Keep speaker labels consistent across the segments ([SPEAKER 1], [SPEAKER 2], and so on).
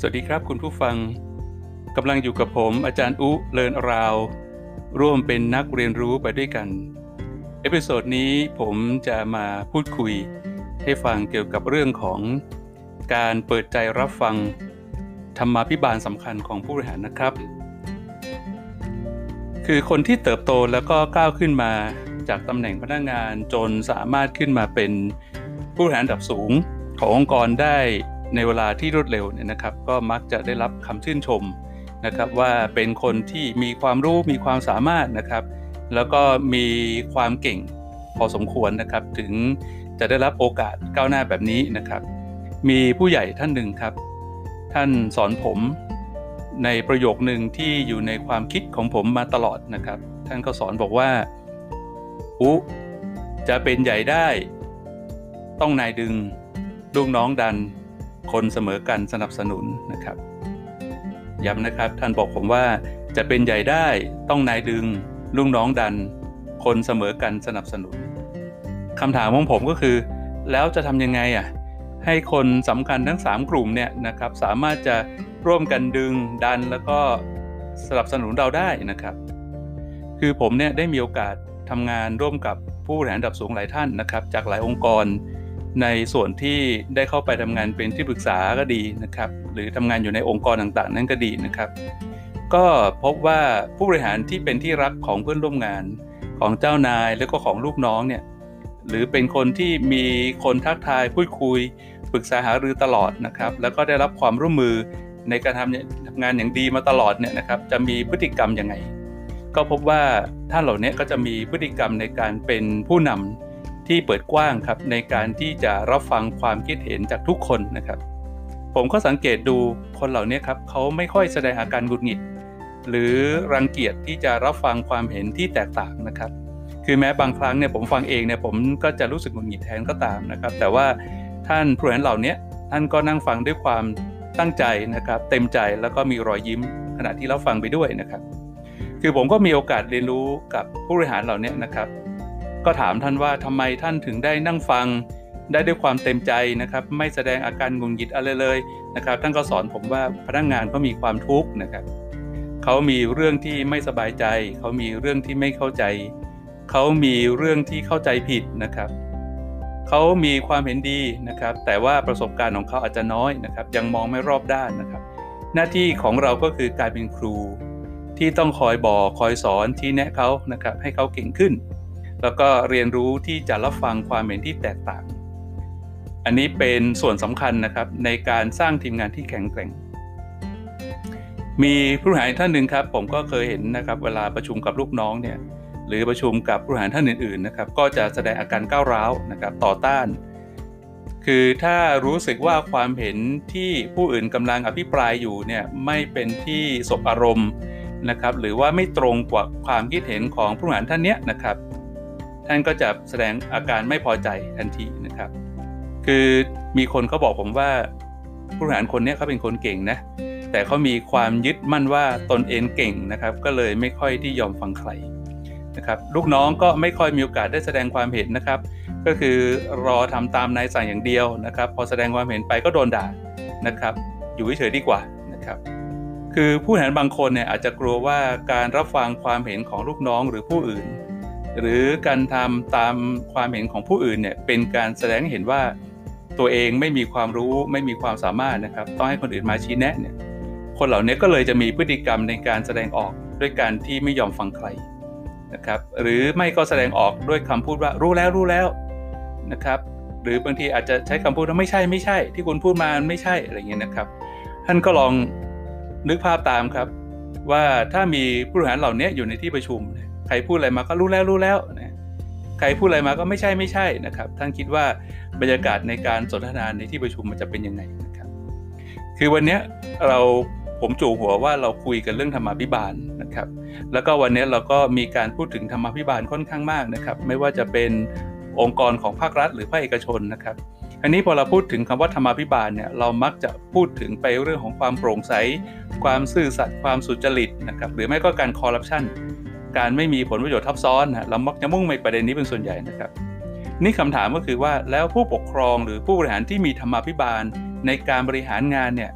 [SPEAKER 1] สวัสดีครับคุณผู้ฟังกำลังอยู่กับผมอาจารย์อุเลินราว ร่วมเป็นนักเรียนรู้ไปด้วยกัน episode นี้ผมจะมาพูดคุย ให้ฟังเกี่ยวกับเรื่องของการเปิดใจรับฟังธรรมาภิบาลสำคัญของผู้บริหารนะครับ คือคนที่เติบโตแล้วก็ก้าวขึ้นมาจากตำแหน่งพนักงานจนสามารถขึ้นมาเป็นผู้บริหารระดับสูงขององค์กรได้ ในเวลาที่รวดเร็วเนี่ยนะครับ ก็มักจะได้รับคำชื่นชมนะครับว่าเป็นคนที่มีความรู้มีความสามารถนะครับ แล้วก็มีความเก่งพอสมควรนะครับ ถึงจะได้รับโอกาสก้าวหน้าแบบนี้นะครับ มีผู้ใหญ่ท่านหนึ่งครับ ท่านสอนผมในประโยคหนึ่งที่อยู่ในความคิดของผมมาตลอดนะครับ ท่านก็สอนบอกว่าอุจะเป็นใหญ่ได้ ต้องนายดึงลูกน้องดัน คนเสมอกันสนับสนุนนะครับ ย้ำนะครับท่านบอกผมว่าจะเป็นใหญ่ได้ต้องนายดึงลูกน้องดัน คนเสมอกันสนับสนุนคำถามของผมก็คือ แล้วจะทำยังไงอะให้คนสำคัญทั้ง 3 กลุ่มเนี่ยนะครับสามารถจะร่วมกันดึงดันแล้วก็สนับสนุนเราได้นะครับ คือผมเนี่ยได้มีโอกาสทำงานร่วมกับผู้บริหารระดับสูงหลายท่านนะครับ จากหลายองค์กร ในส่วนที่ได้เข้าไปทำงานเป็นที่ปรึกษาก็ดีนะครับ หรือทำงานอยู่ในองค์กรต่างๆ นั้นก็ดีนะครับ ก็พบว่าผู้บริหารที่เป็นที่รักของเพื่อนร่วมงานของเจ้านายแล้วก็ของลูกน้องเนี่ยหรือเป็นคนที่มีคนทักทายพูดคุยปรึกษาหารือตลอดนะครับ แล้วก็ได้รับความร่วมมือในการทำทำงานอย่างดีมาตลอดเนี่ยนะครับ จะมีพฤติกรรมยังไง ก็พบว่าท่านเหล่านี้ก็จะมีพฤติกรรมในการเป็นผู้นำ ที่เปิดกว้างครับในการที่จะรับฟังความคิดเห็นจากทุกคนนะครับ ผมก็สังเกตดูคนเหล่านี้ครับเขาไม่ค่อยแสดงอาการหงุดหงิด หรือรังเกียจที่จะรับฟังความเห็นที่แตกต่างนะครับ คือแม้บางครั้งเนี่ยผมฟังเองเนี่ยผมก็จะรู้สึกหงุดหงิดแทนก็ตามนะครับ แต่ว่าท่านผู้บริหารเหล่านี้ท่านก็นั่งฟังด้วยความตั้งใจนะครับเต็มใจแล้วก็มีรอยยิ้มขณะที่เราฟังไปด้วยนะครับ คือผมก็มีโอกาสเรียนรู้กับผู้บริหารเหล่านี้นะครับ ก็ถามท่านว่าทำไมท่านถึงได้นั่งฟังได้ด้วยความเต็มใจนะครับ ไม่แสดงอาการงุนงิดอะไรเลยนะครับ ท่านก็สอนผมว่าพนักงงานก็มีความทุกข์นะครับเขามีเรื่องที่ไม่สบายใจ เขามีเรื่องที่ไม่เข้าใจ เขามีเรื่องที่เข้าใจผิดนะครับเขามีความเห็นดีนะครับ แต่ว่าประสบการณ์ของเขาอาจจะน้อยนะครับ ยังมองไม่รอบด้านนะครับ หน้าที่ของเราก็คือการเป็นครู ที่ต้องคอยบอกคอยสอนที่แนะเขานะครับ ให้เขาเก่งขึ้น แล้วก็เรียนรู้ที่จะรับฟังความเห็นที่แตกต่าง อันนี้เป็นส่วนสำคัญนะครับในการสร้างทีมงานที่แข็งแกร่ง มีผู้บริหารท่านหนึ่งครับ ผมก็เคยเห็นนะครับเวลาประชุมกับลูกน้องเนี่ยหรือประชุมกับผู้บริหารท่านอื่นๆนะครับก็จะแสดงอาการก้าวร้าวนะครับต่อต้าน คือถ้ารู้สึกว่าความเห็นที่ผู้อื่นกำลังอภิปรายอยู่เนี่ยไม่เป็นที่สบอารมณ์นะครับหรือว่าไม่ตรงกว่าความคิดเห็นของผู้บริหารท่านเนี้ยนะครับ ท่านก็จะแสดงอาการไม่พอใจทันทีนะครับ คือมีคนเขาบอกผมว่าผู้บริหารคนนี้เขาเป็นคนเก่งนะ แต่เขามีความยึดมั่นว่าตนเองเก่งนะครับ ก็เลยไม่ค่อยที่ยอมฟังใครนะครับลูกน้องก็ไม่ค่อยมีโอกาสได้แสดงความเห็นนะครับ ก็คือรอทำตามนายสั่งอย่างเดียวนะครับ พอแสดงความเห็นไปก็โดนด่านะครับ อยู่เฉยๆดีกว่านะครับ คือผู้บริหารบางคนเนี่ยอาจจะกลัวว่าการรับฟังความเห็นของลูกน้องหรือผู้อื่น หรือการทำตามความเห็นของผู้อื่นเนี่ยเป็นการแสดงเห็นว่าตัวเองไม่มีความรู้ไม่มีความสามารถนะครับ ต้องให้คนอื่นมาชี้แนะเนี่ยคนเหล่านี้ก็เลยจะมีพฤติกรรมในการแสดงออกด้วยการที่ไม่ยอมฟังใครนะครับหรือไม่ก็แสดงออกด้วยคำพูดว่ารู้แล้วรู้แล้วนะครับหรือบางทีอาจจะใช้คำพูดว่าไม่ใช่ไม่ใช่ ที่คุณพูดมาไม่ใช่อะไรเงี้ยนะครับ ท่านก็ลองนึกภาพตามครับ ว่าถ้ามีผู้บริหารเหล่านี้อยู่ในที่ประชุม ใครพูดอะไรมาก็รู้แล้วรู้แล้วนะใครพูดอะไรมาก็ไม่ใช่ไม่ใช่นะครับ ท่านคิดว่าบรรยากาศในการสนทนาในที่ประชุมมันจะเป็นยังไงนะครับ คือวันนี้เราผมจู่หัวว่าเราคุยกันเรื่องธรรมาภิบาลนะครับ แล้วก็วันนี้เราก็มีการพูดถึงธรรมาภิบาลค่อนข้างมากนะครับ ไม่ว่าจะเป็นองค์กรของภาครัฐ หรือภาคเอกชนนะครับ อันนี้พอเราพูดถึงคำว่าธรรมาภิบาลเนี่ยเรามักจะพูดถึงไปเรื่องของความโปร่งใส ความซื่อสัตย์ความสุจริตนะครับ หรือไม่ก็การคอร์รัปชัน การไม่มีผลประโยชน์ทับซ้อนนะเรามักจะมุ่งไปประเด็นนี้เป็นส่วนใหญ่นะครับ นี่คำถามก็คือว่าแล้วผู้ปกครองหรือผู้บริหารที่มีธรรมาภิบาลในการบริหารงานเนี่ย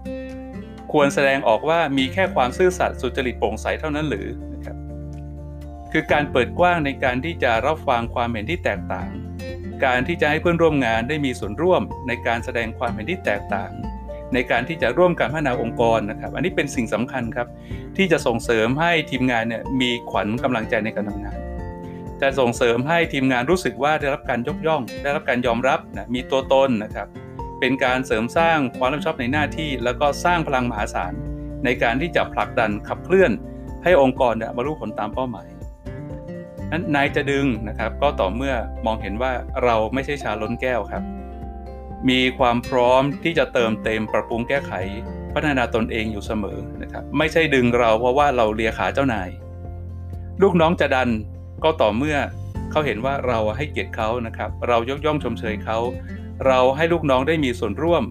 [SPEAKER 1] ควรแสดงออกว่ามีแค่ความซื่อสัตย์สุจริตโปร่งใสเท่านั้นหรือนะครับคือการเปิดกว้างในการที่จะรับฟังความเห็นที่แตกต่าง การที่จะให้เพื่อนร่วมงานได้มีส่วนร่วมในการแสดงความเห็นที่แตกต่าง ในการที่จะร่วมกันพัฒนาองค์กรนะครับ อันนี้เป็นสิ่งสำคัญครับ ที่จะส่งเสริมให้ทีมงานเนี่ยมีขวัญกำลังใจในการทำงาน จะส่งเสริมให้ทีมงานรู้สึกว่าได้รับการยกย่อง ได้รับการยอมรับนะมีตัวตนนะครับ เป็นการเสริมสร้างความรับผิดชอบในหน้าที่ แล้วก็สร้างพลังมหาศาลในการที่จะผลักดันขับเคลื่อน ให้องค์กรเนี่ยบรรลุผลตามเป้าหมายนั้นนายจะดึงนะครับ ก็ต่อเมื่อมองเห็นว่าเราไม่ใช่ชาล้นแก้วครับ มีความพร้อมที่จะเติมเต็มปรับปรุงแก้ไข พัฒนาตนเองอยู่เสมอนะครับไม่ใช่ดึงเราเพราะว่าเราเลียขาเจ้านาย ลูกน้องจะดันก็ต่อเมื่อเขาเห็นว่าเราให้เกียรติเขานะครับ เรายกย่องชมเชยเขา เราให้ลูกน้องได้มีส่วนร่วม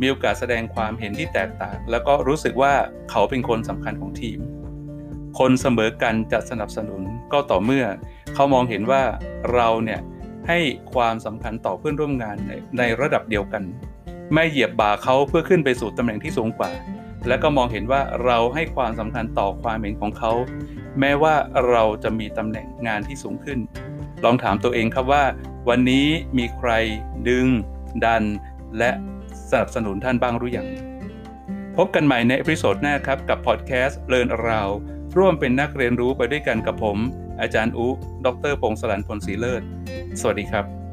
[SPEAKER 1] มีโอกาสแสดงความเห็นที่แตกต่าง แล้วก็รู้สึกว่าเขาเป็นคนสำคัญของทีม คนเสมอกันจะสนับสนุนก็ต่อเมื่อเขามองเห็นว่าเราเนี่ย ให้ความสำคัญต่อเพื่อนร่วมงานในในระดับเดียวกัน ไม่เหยียบบ่าเขาเพื่อขึ้นไปสู่ตำแหน่งที่สูงกว่า และก็มองเห็นว่าเราให้ความสำคัญต่อความเห็นของเขา แม้ว่าเราจะมีตำแหน่งงานที่สูงขึ้น ลองถามตัวเองครับว่า วันนี้มีใครดึง ดัน และสนับสนุนท่านบ้างหรือยังพบกันใหม่ใน episode หน้าครับ กับพอดแคสต์เลินราวร่วมเป็นนักเรียนรู้ไปด้วยกันกับผม อาจารย์อุ ดรพงศลันพลศรีเลิศ สวัสดีครับ